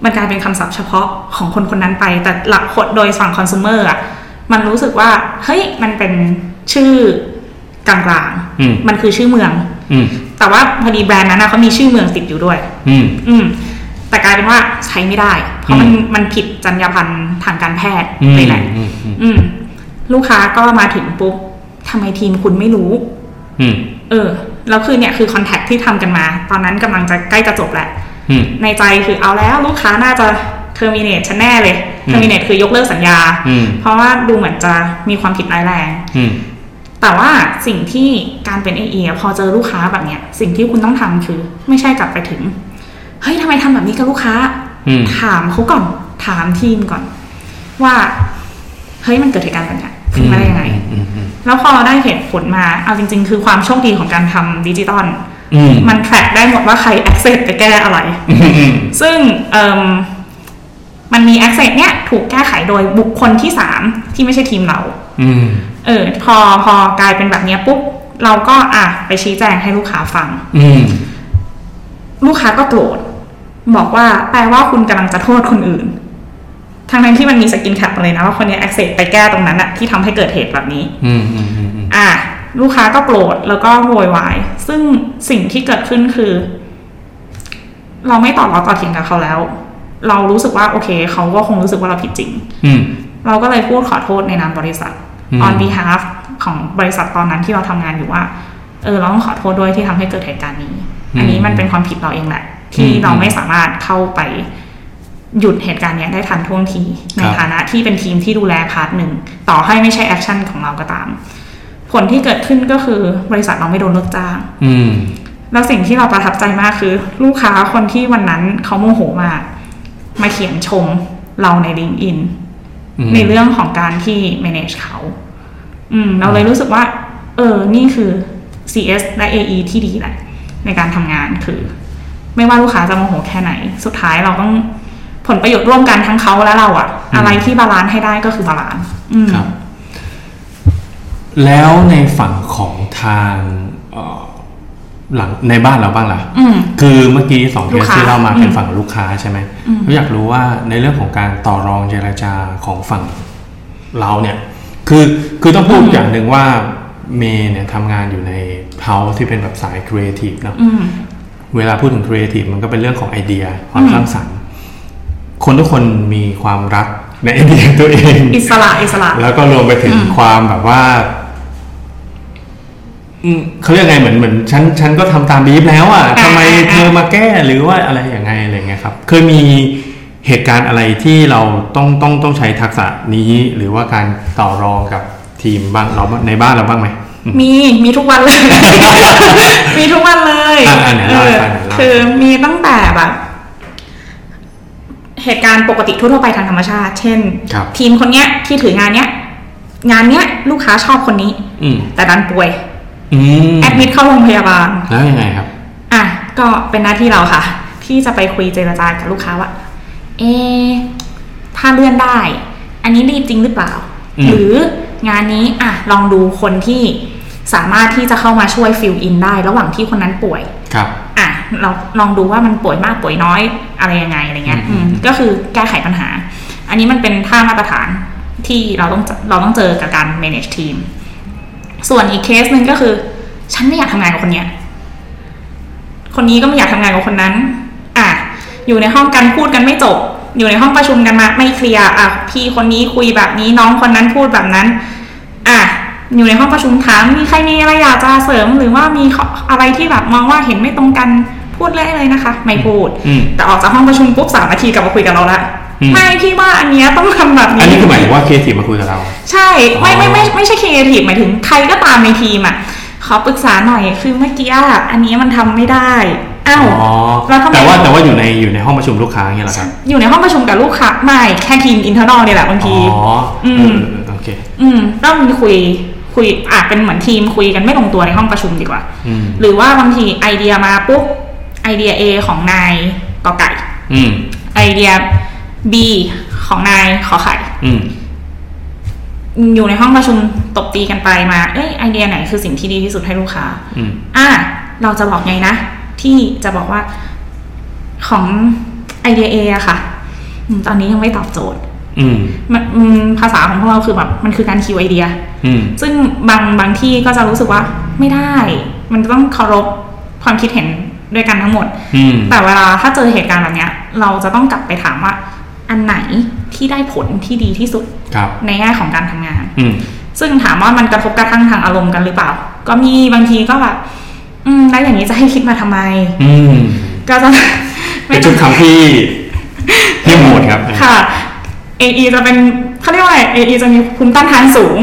มันกลายเป็นคำศัพท์เฉพาะของคนคนนั้นไป แต่หลักคนโดยฝั่งคอน sumer อะ มันรู้สึกว่า เฮ้ย มันเป็นชื่อกลางอืมๆมันคือชื่อเมืองอืมแต่ว่าพอดีแบรนด์นั้นนะเขามีชื่อเมืองติดอยู่ด้วย อืมอืมแต่กลายเป็นว่าใช้ไม่ได้เพ ราะมันอืมมันผิดจรรยาบรรณทางการแพทย์อืมเลยแหละอืมอืมอืมลูกค้าก็มาถึงปุ๊บทำไมทีมคุณไม่รู้อืมเออแล้วคือเนี่ยคือคอนแทคที่ทำกันมา ตอนนั้นกำลังจะใกล้จะจบแหละอืมในใจคือเอาแล้วลูกค้าน่าจะเทอร์มิน e ฉันแน่เลยอืมเทอร์มิน e คือยกเลิกสัญญาอืมเพราะว่าดูเหมือนจะมีความผิดร้ายแรงอืมแต่ว่าสิ่งที่การเป็น AE อะพอเจอลูกค้าแบบเนี้ย สิ่งที่คุณต้องทำคือ ไม่ใช่กลับไปถึง เฮ้ยทำไมทำแบบนี้กับลูกค้าอืม ถามเขาก่อนถามทีมก่อน ว่า เฮ้ยมันเกิดเหตุการณ์แบบเนี้ยขึ้นมาได้ยังไงอืมอืมแล้วพอเราได้เหตุผลมาเอาจริง ๆ คือความโชคดีของการทำดิจิตอลอืมมัน track ได้หมดว่าใคร access ไปแก้อะไรอืมอืมซึ่งเอิ่มมันมี access เนี้ยถูกแก้ไขโดยบุคคลที่สามที่ไม่ใช่ทีมเราอืมเออ พอพอกลายเป็นแบบเนี้ยปุ๊บ เราก็อะไปชี้แจงให้ลูกค้าฟังอืมลูกค้าก็โกรธ บอกว่าแปลว่าคุณกำลังจะโทษคนอื่น ทั้งนั้นที่มันมี screen cap มาเลยนะว่าคนเนี้ย access ไปแก้ตรงนั้นอะที่ทำให้เกิดเหตุแบบนี้ อืมอืมอืมอืมอะลูกค้าก็โกรธแล้วก็โวยวาย ซึ่งสิ่งที่เกิดขึ้นคือ เราไม่ตอบเราต่อเถียงกับเขาแล้ว เรารู้สึกว่าโอเค เขาก็คงรู้สึกว่าเราผิดจริง อืมเราก็เลยพูดขอโทษในนามบริษัทอืม on behalf ของบริษัทตอนนั้นที่เราทำงานอยู่ว่า เออเราต้องขอโทษด้วยที่ทำให้เกิดเหตุการณ์นี้ อันนี้มันเป็นความผิดเราเองแหละ ที่เราไม่สามารถเข้าไปหยุดเหตุการณ์เนี้ยได้ทันท่วงที ในฐานะที่เป็นทีมที่ดูแล part หนึ่ง ต่อให้ไม่ใช่ action ของเราก็ตาม ผลที่เกิดขึ้นก็คือบริษัทเราไม่โดนเลิกจ้าง อืมแล้วสิ่งที่เราประทับใจมากคือ ลูกค้าคนที่วันนั้นเขาโมโหมากมาเขียนชมเราใน LinkedIn อืมในเรื่องของการที่ manage เขา อืม เราเลยรู้สึกว่า เออ นี่คือ CS และ AE ที่ดีแหละในการทำงานคือ ไม่ว่าลูกค้าจะโมโหแค่ไหน สุดท้ายเราต้องผลประโยชน์ร่วมกันทั้งเขาและเราอะอะไรที่ balance ให้ได้ก็คือ balanceอืมครับ แล้วในฝั่งของทางเอ่อหลังในบ้านเราบ้างล่ะอืมคือเมื่อกี้สองเคสลูกค้าที่เรามาเป็นอืมฝั่งลูกค้าใช่ไหมอืมเราอยากรู้ว่าในเรื่องของการต่อรองเจรจาของฝั่งเราเนี่ย คือคือต้องพูดอย่างหนึ่งว่าเมย์เนี่ยทำงานอยู่ในเฮาที่เป็นแบบสายครีเอทีฟเนาะอืม เวลาพูดถึงครีเอทีฟมันก็เป็นเรื่องของไอเดีย ความอืมสร้างสรรค์ คนทุกคนมีความรักในไอเดียตัวเอง อิสระอิสระ แล้วก็รวมไปถึงอืมความแบบว่าอืมเขาเรียกไงเหมือนเหมือนฉันฉันก็ทำตามบีฟแล้วอะอ่าทำไมอ่าเธอมาแก้หรือว่าอะไรอย่างไงอะไรเงี้ยครับ เคยมีเหตุการณ์อะไรที่เราต้องต้องต้องใช้ทักษะนี้ หรือว่าการต่อรองกับทีมบ้างเราในบ้านเราบ้างไหม มีมีทุกวันเลย มีทุกวันเลยอะอะไหนเล่าให้ฟังหน่อยเออเล่าคือมีตั้งแต่แบบเหตุการณ์ปกติทั่วๆไปทางธรรมชาติ เช่นครับทีมคนเนี้ยที่ถืองานเนี้ย งานเนี้ยลูกค้าชอบคนนี้ อืมแต่ดันป่วยอืมแอดมิดเข้าโรงพยาบาล แล้วยังไงครับ อะ ก็เป็นหน้าที่เราค่ะ ที่จะไปคุยเจรจากับลูกค้าว่า เอะถ้าเลื่อนได้ อันนี้รีบจริงหรือเปล่าอืมหรืองานนี้อะลองดูคนที่ สามารถที่จะเข้ามาช่วยฟิลอินได้ ระหว่างที่คนนั้นป่วยครับอะเราลองดูว่ามันป่วยมากป่วยน้อยอะไรยังไงอะไรเงี้ยอืมอืมก็คือแก้ไขปัญหา อันนี้มันเป็นท่ามาตรฐานที่เราต้องเราต้องเจอกับการ manage ทีมส่วนอีกเคสหนึ่งก็คือ ฉันไม่อยากทำงานกับคนเนี้ย คนนี้ก็ไม่อยากทำงานกับคนนั้น อะ อยู่ในห้องกันพูดกันไม่จบ อยู่ในห้องประชุมกันมาไม่เคลียร์ อะ พี่คนนี้คุยแบบนี้น้องคนนั้นพูดแบบนั้นอะ อยู่ในห้องประชุมถามมีใครมีอะไรอยากจะเสริมหรือว่ามีข้ออะไรที่แบบมองว่าเห็นไม่ตรงกันพูดเลยเลยนะคะ ไม่พูดอืมแต่ออกจากห้องประชุมปุ๊บสามนาทีกลับมาคุยกับเราละอืมไม่พี่ว่าอันเนี้ยต้องทำแบบอันนี้นี้คือหมายถึงว่าครีเอทีฟมาคุยกับเรา ใช่ไม่ไม่ไม่ไม่ใช่ครีเอทีฟหมายถึงใครก็ตามในทีมอะขอปรึกษาหน่อยคือเมื่อกี้อะอันนี้มันทำไม่ได้อ้าวอ๋อแล้วทำไมแต่ว่าแต่ว่าอยู่ในอยู่ในห้องประชุมลูกค้าอย่างเงี้ยเหรอครับอยู่ในห้องประชุมกับลูกค้าไม่แค่ทีม internal เนี่ยแหละบางทีอ๋ออมเออเออโอเค อืมต้องมีคุย คุยอะเป็นเหมือนทีมคุยกันไม่ลงตัวในห้องประชุมดีกว่าอืมหรือว่าบางทีไอเดียมาปุ๊บไอเดีย A ของนายกอไก่อืมไอเดีย B ของนายขอไข่อืมอยู่ในห้องประชุมตบตีกันไปมา เอ้ยไอเดียไหนคือสิ่งที่ดีที่สุดให้ลูกค้าอืมอะเราจะบอกไงนะ ที่จะบอกว่าของไอเดีย A อะค่ะอืมตอนนี้ยังไม่ตอบโจทย์อื มมันอืมภาษาของพวกเราคือแบบมันคือการคิวไอเดียอืมซึ่งบางบางที่ก็จะรู้สึกว่าไม่ได้ มันต้องเคารพความคิดเห็นด้วยกันทั้งหมดอืมแต่เวลาถ้าเจอเหตุการณ์แบบเนี้ยเราจะต้องกลับไปถามว่า อันไหนที่ได้ผลที่ดีที่สุดครับในแง่ของการทำงานอืมซึ่งถามว่ามันกระทบกระทั่งทางอารมณ์กันหรือเปล่า ก็มีบางทีก็แบบอืมแล้วอย่างนี้จะให้คิดมาทำไม อืมก็จะเป็นชุดคำที่ที่โหดครับ ค่ะ AE จะเป็นเขาเรียกว่าอะไร AE จะมีภูมิต้านทานสูง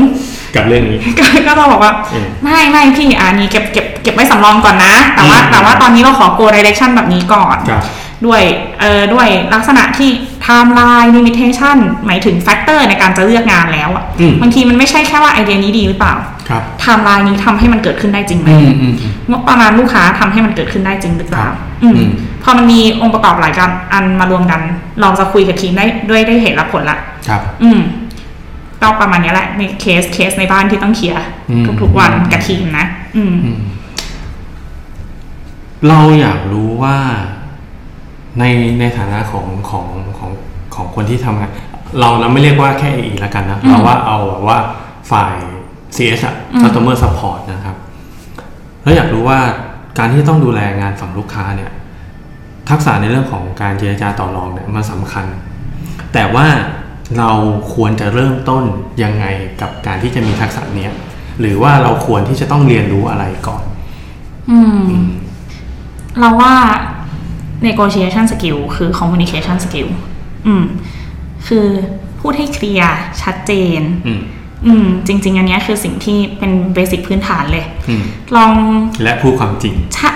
กับเรื่องนี้ ก็ก็จะบอกว่าอืมไม่ไม่พี่อันนี้เก็บเก็บเก็บไว้สำรองก่อนนะ แต่ว่าอืม แต่ว่าตอนนี้เราขอ go direction แบบนี้ก่อน ครับ ด้วยเอ่อด้วยลักษณะที่ timeline limitation หมายถึง factor ในการจะเลือกงานแล้วอะอืม บางทีมันไม่ใช่แค่ว่าไอเดียนี้ดีหรือเปล่า ครับ timeline นี้ทำให้มันเกิดขึ้นได้จริงไหมอืมอืมอืมงบประมาณลูกค้าทำให้มันเกิดขึ้นได้จริงหรือเปล่าครับอืม อืมพ อมันมีองค์ประกอบหลายกันอันมารวมกัน เราจะคุยกับทีมได้ด้วยได้เหตุและผลละครับ อืมก็ประมาณนี้แหละในเคสเคสในบ้านที่ต้องเคลียร์อืมทุกๆวันกับทีมนะอืมอืม เราอยากรู้ว่าในในฐานะของของของของคนที่ทำงานเราเราไม่เรียกว่าแค่ AE แล้วกันนะอืมเราว่าเอาแบบว่าฝ่าย CS อะอืม Customer Support นะครับ แล้วอยากรู้ว่าการที่ต้องดูแลงานฝั่งลูกค้าเนี่ย ทักษะในเรื่องของการเจรจาต่อรองเนี่ยมันสำคัญ แต่ว่าเราควรจะเริ่มต้นยังไงกับการที่จะมีทักษะเนี้ยหรือว่าเราควรที่จะต้องเรียนรู้อะไรก่อน อืม เราว่า negotiation skill คือ communication skill อืม คือพูดให้เคลียร์ชัดเจน อืมอืมจริง ๆ อันเนี้ยคือสิ่งที่เป็นเบสิกพื้นฐานเลยอืมลอง และพูดความจริง ใช่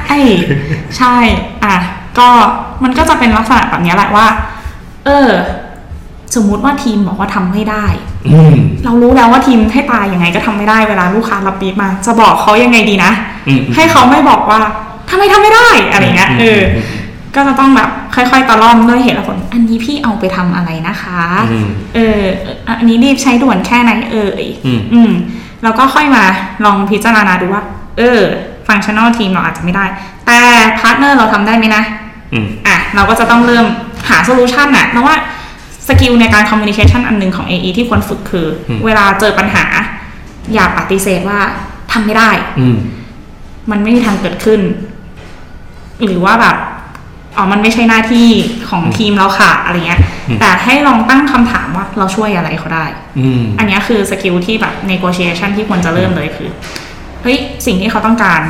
ใช่ อะ ก็มันก็จะเป็นลักษณะแบบเนี้ยแหละว่า เออ สมมุติว่าทีมบอกว่าทำไม่ได้อืมเรารู้แล้วว่าทีมให้ตายยังไงก็ทำไม่ได้เวลาลูกค้ารับปีดมา จะบอกเขายังไงดีนะอืมให้เขาไม่บอกว่าทำไมทำไม่ได้อะไรเงี้ยอืมเอออมก็จะต้องแบบค่อยๆตะล่อมด้วยเหตุและผล อันนี้พี่เอาไปทำอะไรนะคะอืมเออ อันนี้รีบใช้ด่วนแค่ไหนเอ่ยอืมอืมแล้วก็ค่อยมาลองพิจารณาดูว่า เออ ฟังทีมเราอาจจะไม่ได้ แต่ partner เราทำได้ไหมนะ อืมอะเราก็จะต้องเริ่มหา solution น่ะเพราะว่า skill ในการ communication อันหนึ่งของ AE ที่ควรฝึกคืออมเวลาเจอปัญหา อย่าปฏิเสธว่าทำไม่ได้อืมมันไม่มีทางเกิดขึ้น หรือว่าแบบอ๋อมันไม่ใช่หน้าที่ของทีมเราค่ะอะไรเงี้ยอืมแต่ให้ลองตั้งคำถามว่าเราช่วยอะไรเขาได้อืมอันเนี้ยคือ skill ที่แบบ negotiation ที่ควรจะเริ่มเลยคือ เฮ้ย สิ่งที่เขาต้องการ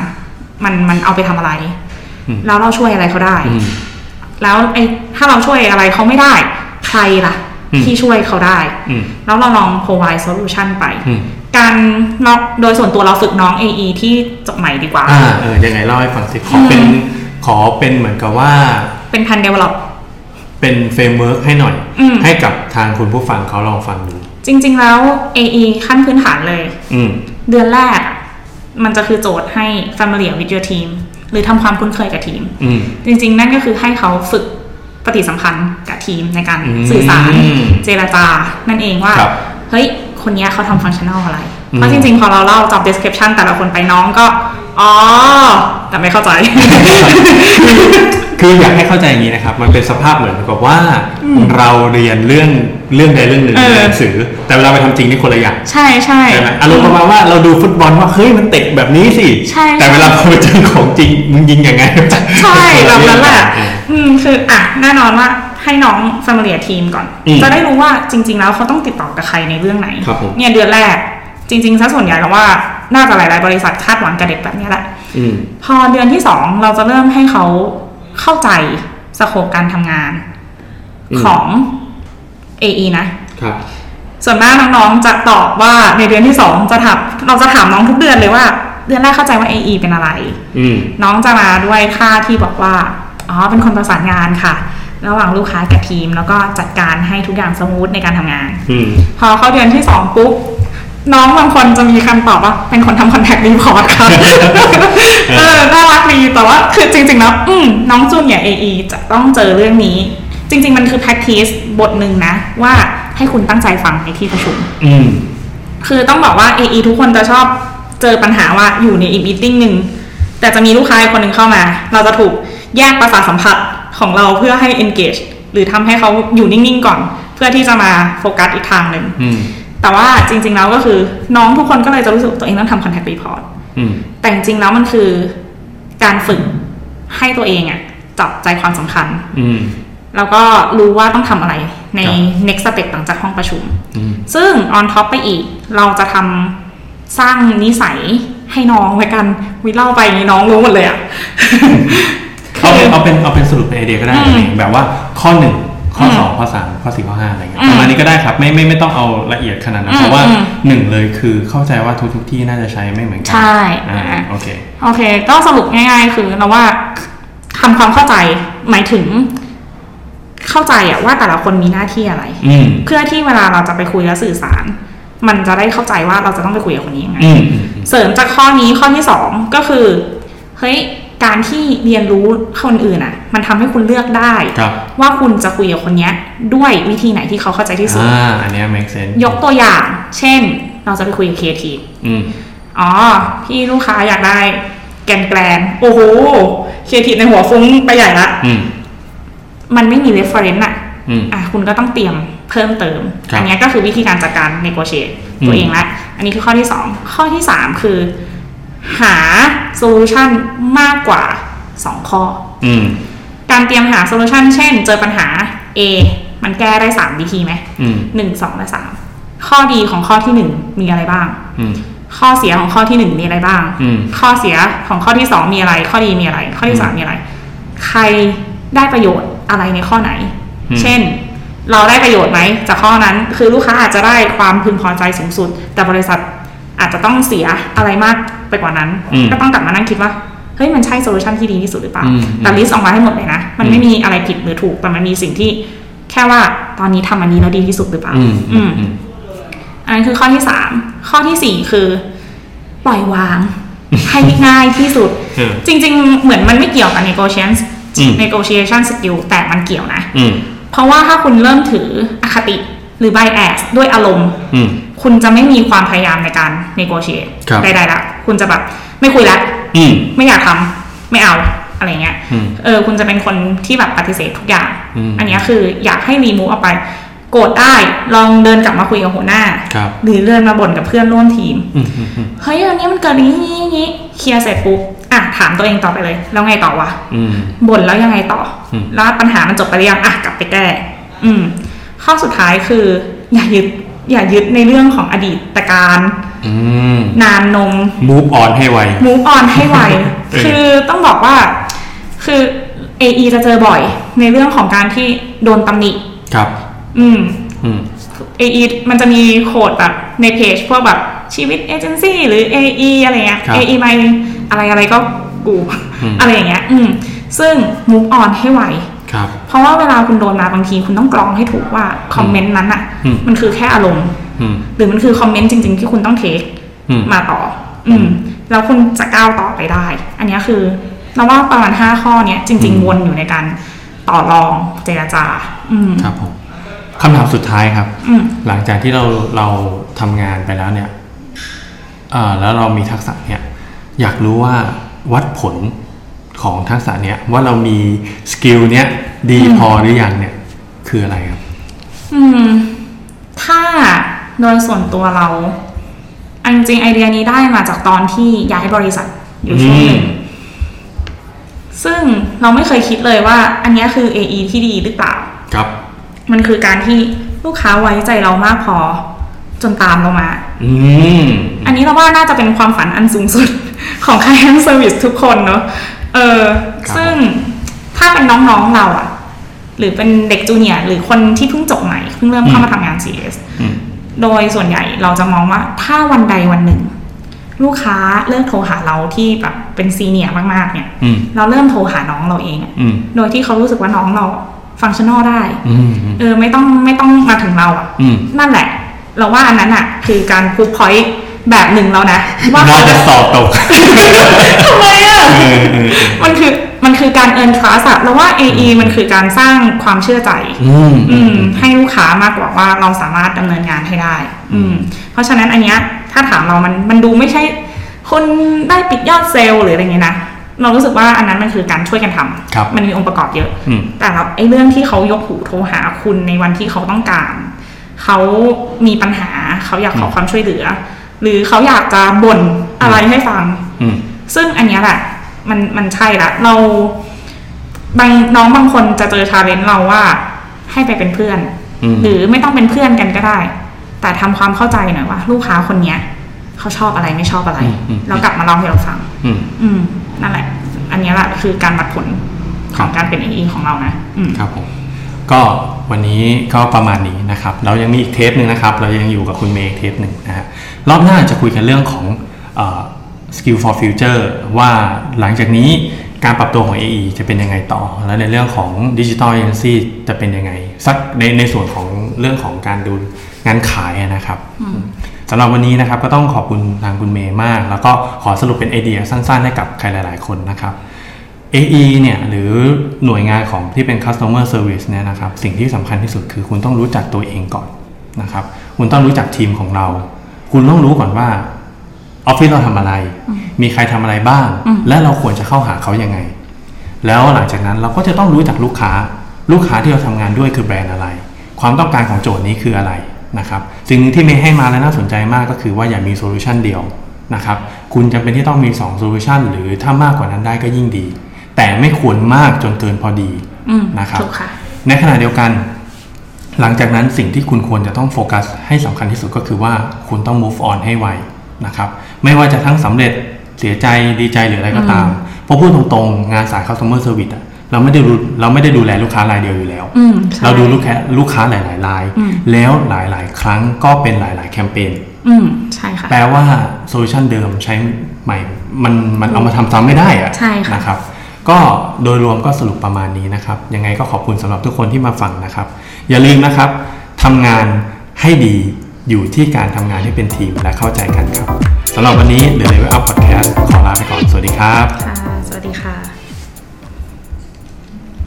มันมันเอาไปทำอะไรอืม แล้วเราช่วยอะไรเขาได้อืมแล้วไอ้ถ้าเราช่วยอะไรเขาไม่ได้ ใครล่ะอืมที่ช่วยเขาได้อืมแล้วเราลอง provide solution ไปอืมการนอกโดยส่วนตัวเราฝึกน้อง AE ที่จบใหม่ดีกว่า อ่าเออยังไงเล่าให้ฟังสิขอเป็นอืมขอเป็นเหมือนกับว่า เป็นพัน develop เป็น framework ให้หน่อยอืมให้กับทางคุณผู้ฟังเขาลองฟังดู จริง ๆ แล้ว AE ขั้นพื้นฐานเลยอืมเดือนแรกอะมันจะคือโจทย์ให้ familiar with your team หรือทำความคุ้นเคยกับทีมอืมจริง ๆ นั่นก็คือให้เขาฝึกปฏิสัมพันธ์กับทีมในการอืมสื่อสารเจรจา นั่นเองว่าครับเฮ้ย คนเนี้ยเขาทำฟังชั่น a ลอะไรอืมเพราะจริง ๆ พอเราเล่า job description แต่ละคนไปน้องก็ อ๋อ แต่ไม่เข้าใจ คืออยากให้เข้าใจอย่างนี้นะครับ มันเป็นสภาพเหมือนกับว่า เราเรียนเรื่องเรื่องใดเรื่องหนึ่งเออในหนังสือ แต่เวลาไปทำจริงนี่คนละอย่างใช่ใช่ใช่ไหมอารมณ์ประมาณว่าเราดูฟุตบอลว่าเฮ้ยมันเตะแบบนี้สิใช่แต่เวลาพอไปเจอของจริงมึงยิงยังไงใช่แบบนั้นแหละเอออืมคืออะแน่นอนว่าให้น้อง familiar team ก่อนอืมจะได้รู้ว่าจริง ๆ แล้วเขาต้องติดต่อกับใครในเรื่องไหนครับผมเนี่ยเดือนแรกจริงๆซะส่วนใหญ่แล้วว่าน่าจะหลายๆบริษัทคาดหวังกับเด็กแบบนี้แหละอืม พอเดือนที่สองเราจะเริ่มให้เขาเข้าใจ scope การทำงานอืมของ AE นะ ครับ ส่วนมากน้องๆจะตอบว่าในเดือนที่สองจะถามเราจะถามน้องทุกเดือนเลยว่า เดือนแรกเข้าใจว่า AE เป็นอะไรอืมน้องจะมาด้วยค่าที่บอกว่าอ๋อเป็นคนประสานงานค่ะ ระหว่างลูกค้ากับทีม แล้วก็จัดการให้ทุกอย่าง smooth ในการทำงานอืมพอเข้าเดือนที่สองปุ๊บ น้องบางคนจะมีคำตอบว่าเป็นคนทำ contact report ค่ะเออน่ารักดีแต่ว่าคือจริงๆแล้วอืมน้องจูนเนี่ย AE จะต้องเจอเรื่องนี้ จริง ๆ มันคือ practice บทหนึ่งนะ ว่าให้คุณตั้งใจฟังในที่ประชุมอืมคือต้องบอกว่า AE ทุกคนจะชอบเจอปัญหาว่าอยู่ในอีกมิ팅หนึ่งแต่จะมีลูกค้าอีกคนหนึ่งเข้ามา เราจะถูกแยกประสาทสัมผัสของเราเพื่อให้ engage หรือทำให้เขาอยู่นิ่งๆก่อน เพื่อที่จะมาโฟกัสอีกทางหนึ่งอืม แต่ว่าจริง ๆ แล้วก็คือน้องทุกคนก็เลยจะรู้สึกว่าตัวเองต้องทำ contact report อืมแต่จริงๆแล้วมันคือการฝึกให้ตัวเองอะจับใจความสำคัญอืมแล้วก็รู้ว่าต้องทำอะไรในครับ next step หลังจากห้องประชุมอืมซึ่ง on top ไปอีก เราจะทำสร้างนิสัยให้น้องไว้กันวิเล่าไปอย่างนี้น้องรู้หมดเลยอะเอาเป็นเอาเป็นเอาเป็นสรุปเป็นไอเดียก็ได้อืมเองแบบว่าข้อหนึ่ง ข้ออมสองข้อสามข้อสี่ข้อห้าอะไรเงี้ยอืมประมาณนี้ก็ได้ครับไม่ไม่ไม่ต้องเอาละเอียดขนาดนั้นอืมเพราะว่าอืมหนึ่งเลยคือเข้าใจว่าทุกทุกๆที่น่าจะใช้ไม่เหมือนกัใช่อ่าอ่าโอเคโอเค ก็สรุปง่ายๆ คือเราว่าทำความเข้าใจหมายถึง เข้าใจอะว่าแต่ละคนมีหน้าที่อะไรอืมเพื่อที่เวลาเราจะไปคุยและสื่อสาร มันจะได้เข้าใจว่าเราจะต้องไปคุยกับคนนี้ยังไงอืมอืมอืมเสริมจากข้อนี้ข้อที่สองก็คือเฮ้ย การที่เรียนรู้คนอื่นอะ มันทำให้คุณเลือกได้ครับว่าคุณจะคุยกับคนเนี้ยด้วยวิธีไหนที่เขาเข้าใจที่สุดอ่าอันเนี้ย make sense ยกตัวอย่าง เช่น เราจะไปคุยกับครีเอทีฟอืมอ๋อ พี่ลูกค้าอยากได้แกรนด์แกรนด์โอ้โหครีเอทีฟในหัวฟุ้งไปใหญ่ละอืมมันไม่มี reference อะอืมอะคุณก็ต้องเตรียมเพิ่มเติมครับอันเนี้ยก็คือวิธีการจัดการ negotiate อืมตัวเองละ อันนี้คือข้อที่สองข้อที่สามคือ หา solutionมากกว่าสองข้ออืมการเตรียมหาโซลูชันเช่น เจอปัญหา A มันแก้ได้สามวิธีไหมอืมหนึ่งสองและสามข้อดีของข้อที่หนึ่งมีอะไรบ้างอืมข้อเสียของข้อที่หนึ่งมีอะไรบ้างอืมข้อเสียของข้อที่สองมีอะไร ข้อดีมีอะไร ข้อที่สามมีอะไร ใครได้ประโยชน์อะไรในข้อไหนอืมเช่นเราได้ประโยชน์ไหมจากข้อนั้นคือลูกค้าอาจจะได้ความพึงพอใจสูงสุด แต่บริษัทอาจจะต้องเสียอะไรมาก ไปกว่านั้นอืมก็ต้องกลับมานั่งคิดว่าเฮ้ยมันใช่ solution ที่ดีที่สุดหรือเปล่าอืมแต่ list ออกมาให้หมดเลยนะ มันไม่มีอะไรผิดหรือถูกแต่มันมีสิ่งที่แค่ว่าตอนนี้ทำอันนี้แล้วดีที่สุดหรือเปล่าอืมอือืมมอืมอันนั้นคือข้อที่สามข้อที่สี่คือปล่อยวาง ให้ง่ายที่สุดเออจริง ๆ เหมือนมันไม่เกี่ยวกับ negotiation อืม negotiation skill แต่มันเกี่ยวนะอืมเพราะว่าถ้าคุณเริ่มถืออคติหรือ bias ด้วยอารมณ์อืมคุณจะไม่มีความพยายามในการ negotiate ครับใดๆละ คุณจะแบบไม่คุยละอืมไม่อยากทำไม่เอาอะไรเงี้ยอืมเออคุณจะเป็นคนที่แบบปฏิเสธทุกอย่างอืมอันเนี้ยคืออยากให้รีมูฟออกไป โกรธได้ลองเดินกลับมาคุยกับหัวหน้าครับหรือเดินมาบ่นกับเพื่อนร่วมทีมอืมอืมอืมเฮ้ยอันนี้มันเกิดอย่างนี้อย่างนี้เคลียร์เสร็จปุ๊บอะถามตัวเองต่อไปเลย แล้วไงต่อวะอืมบ่นแล้วยังไงต่ออมแล้วปัญหามันจบไปหรือยังอะกลับไปแก้อืมข้อสุดท้ายคือ อย่ายึด อย่ายึดในเรื่องของอดีตการอืมนานนม move on ให้ไวมูฟออนให้ไวเออคือต้องบอกว่าคือ AE จะเจอบ่อยในเรื่องของการที่โดนตำหนิครับ อืมอืม AE มันจะมีโค้ดแบบในเพจ พวกแบบชีวิตเอเจนซี่หรือ AE อะไรเงี้ยครับ AE ไม่อะไรอะไรก็กูอืมอะไรอย่างเงี้ย อืม ซึ่ง move on ให้ไวครับ เพราะว่าเวลาคุณโดนมาบางทีคุณต้องกรองให้ถูกว่าคอมเมนต์นั้นอะอืมมันคือแค่อารมณ์อืมหรือมันคือคอมเมนต์จริง ๆ ที่คุณต้องเทคอืมมาต่อ อืมแล้วคุณจะก้าวต่อไปได้ อันเนี้ยคือเราว่าประมาณห้าข้อเนี้ยจริงอืมๆวนอยู่ในการต่อรองเจรจา อืมครับผมคำถามสุดท้ายครับอืมหลังจากที่เราเราทำงานไปแล้วเนี่ยเอ่อแล้วเรามีทักษะเนี่ย อยากรู้ว่าวัดผล ของทักษะเนี้ยว่าเรามี skill เนี้ยดีพอหรือยังเนี่ยคืออะไรครับ อืม ถ้าโดยส่วนตัวเราอันจริงๆไอเดียนี้ได้มาจากตอนที่ย้ายบริษัทอยู่ช่วงหนึ่งอืมซึ่งเราไม่เคยคิดเลยว่า อันเนี้ยคือ AE ที่ดีหรือเปล่า ครับ มันคือการที่ลูกค้าไว้ใจเรามากพอจนตามเรามา อืม อันนี้เราว่าน่าจะเป็นความฝันอันสูงสุดของ client service ทุกคนเนอะ เออ ครับ ซึ่งถ้าเป็นน้องๆเราอะหรือเป็นเด็กจูเนียร์หรือคนที่เพิ่งจบใหม่เพิ่งเริ่มเข้ามาทำงาน CS อืม โดยส่วนใหญ่เราจะมองว่าถ้าวันใดวันหนึ่ง ลูกค้าเลิกโทรหาเราที่แบบเป็นซีเนียร์มากๆเนี่ย อืม เราเริ่มโทรหาน้องเราเองอะอืม โดยที่เขารู้สึกว่าน้องเราfunctional ได้ อืม เออไม่ต้องไม่ต้องมาถึงเราอะอืม นั่นแหละ เราว่าอันนั้นอะคือการพูด point แบบหนึ่งแล้วนะ ว่าน่าจะสอบตกทำไมอะเออเออเออมันคือมันคือการ earn trust อะเราว่า AE มันคือการสร้างความเชื่อใจอืมอืมให้ลูกค้ามากกว่าว่าเราสามารถดำเนินงานให้ได้อืมเพราะฉะนั้นอันเนี้ยถ้าถามเรามันมันดูไม่ใช่ คนได้ปิดยอดเซลล์หรืออะไรเงี้ยนะเรารู้สึกว่าอันนั้นมันคือการช่วยกันทำครับมันมีองค์ประกอบเยอะอืมแต่เราไอ้เรื่องที่เขายกหูโทรหาคุณในวันที่เขาต้องการ เขามีปัญหาเขาอยากขอความช่วยเหลือ หรือเขาอยากจะบ่นอะไรให้ฟังอืมซึ่งอันเนี้ยแหละมันมันใช่ละเราบางน้องบางคนจะเจอชาเลนจ์เราว่าให้ไปเป็นเพื่อนอืมหรือไม่ต้องเป็นเพื่อนกันก็ได้ แต่ทำความเข้าใจหน่อยว่า ลูกค้าคนเนี้ยเขาชอบอะไรไม่ชอบอะไรอืมอืมแล้วกลับมาเล่าให้เราฟังอืมอืมนั่นแหละ อันเนี้ยแหละคือการวัดผลคขรับองการเป็น AE ของเรานะอืมครับผมก็วันนี้ก็ประมาณนี้นะครับ เรายังมีอีกเทปหนึ่งนะครับ เรายังอยู่กับคุณเมย์อีกเทปหนึ่งนะฮะ รอบหน้าจะคุยกันเรื่องของเอ่อ skill for future ว่าหลังจากนี้การปรับตัวของ AE จะเป็นยังไงต่อ แล้วในเรื่องของ digital agency จะเป็นยังไงสักในในส่วนของเรื่องของการดูงานขายอะนะครับสำหรับวันนี้นะครับก็ต้องขอบคุณทางคุณเมย์มาก แล้วก็ขอสรุปเป็นไอเดียสั้นๆ ให้กับใครหลาย ๆ คนนะครับ AE เนี่ยหรือหน่วยงานของที่เป็น customer service เนี่ยนะครับ สิ่งที่สำคัญที่สุดคือคุณต้องรู้จักตัวเองก่อนนะครับ คุณต้องรู้จักทีมของเรา คุณต้องรู้ก่อนว่าออฟฟิศเราทำอะไร มีใครทำอะไรบ้าง และเราควรจะเข้าหาเขายังไง แล้วหลังจากนั้นเราก็จะต้องรู้จักลูกค้า ลูกค้าที่เราทำงานด้วยคือแบรนด์อะไร ความต้องการของโจทย์นี้คืออะไรนะครับสิ่งหนึ่งที่เมย์ให้มาและน่าสนใจมากก็คือว่าอย่ามี solution เดียวนะครับคุณจำเป็นที่ต้องมี2 solution หรือถ้ามากกว่านั้นได้ก็ยิ่งดี แต่ไม่ควรมากจนเกินพอดีอืมนะครับถูกค่ะในขณะเดียวกัน หลังจากนั้นสิ่งที่คุณควรจะต้องโฟกัสให้สำคัญที่สุดก็คือว่าคุณต้อง move on ให้ไวนะครับ ไม่ว่าจะทั้งสำเร็จเสียใจดีใจหรืออะไรก็ตามเพราะพูดตรงๆ งานสาย customer service อะเราไม่ได้ดูเราไม่ได้ดูแลลูกค้ารายเดียวอยู่แล้วอืมใช่เราดูลูกค้าลูกค้าหลายๆรายอืมแล้วหลายๆ ครั้งก็เป็นหลาย ๆ แคมเปญอืมใช่ค่ะแปลว่าโซลูชันเดิมใช้ใหม่มันมันเอามาทำซ้ำไม่ได้อะใช่ค่ะนะครับ ก็โดยรวมก็สรุปประมาณนี้นะครับ ยังไงก็ขอบคุณสำหรับทุกคนที่มาฟังนะครับ อย่าลืมนะครับทำงานให้ดีอยู่ที่การทำงานให้เป็นทีมและเข้าใจกันครับสำหรับวันนี้ The Level Up Podcast ขอลาไปก่อน สวัสดีครับสวัสดีค่ะ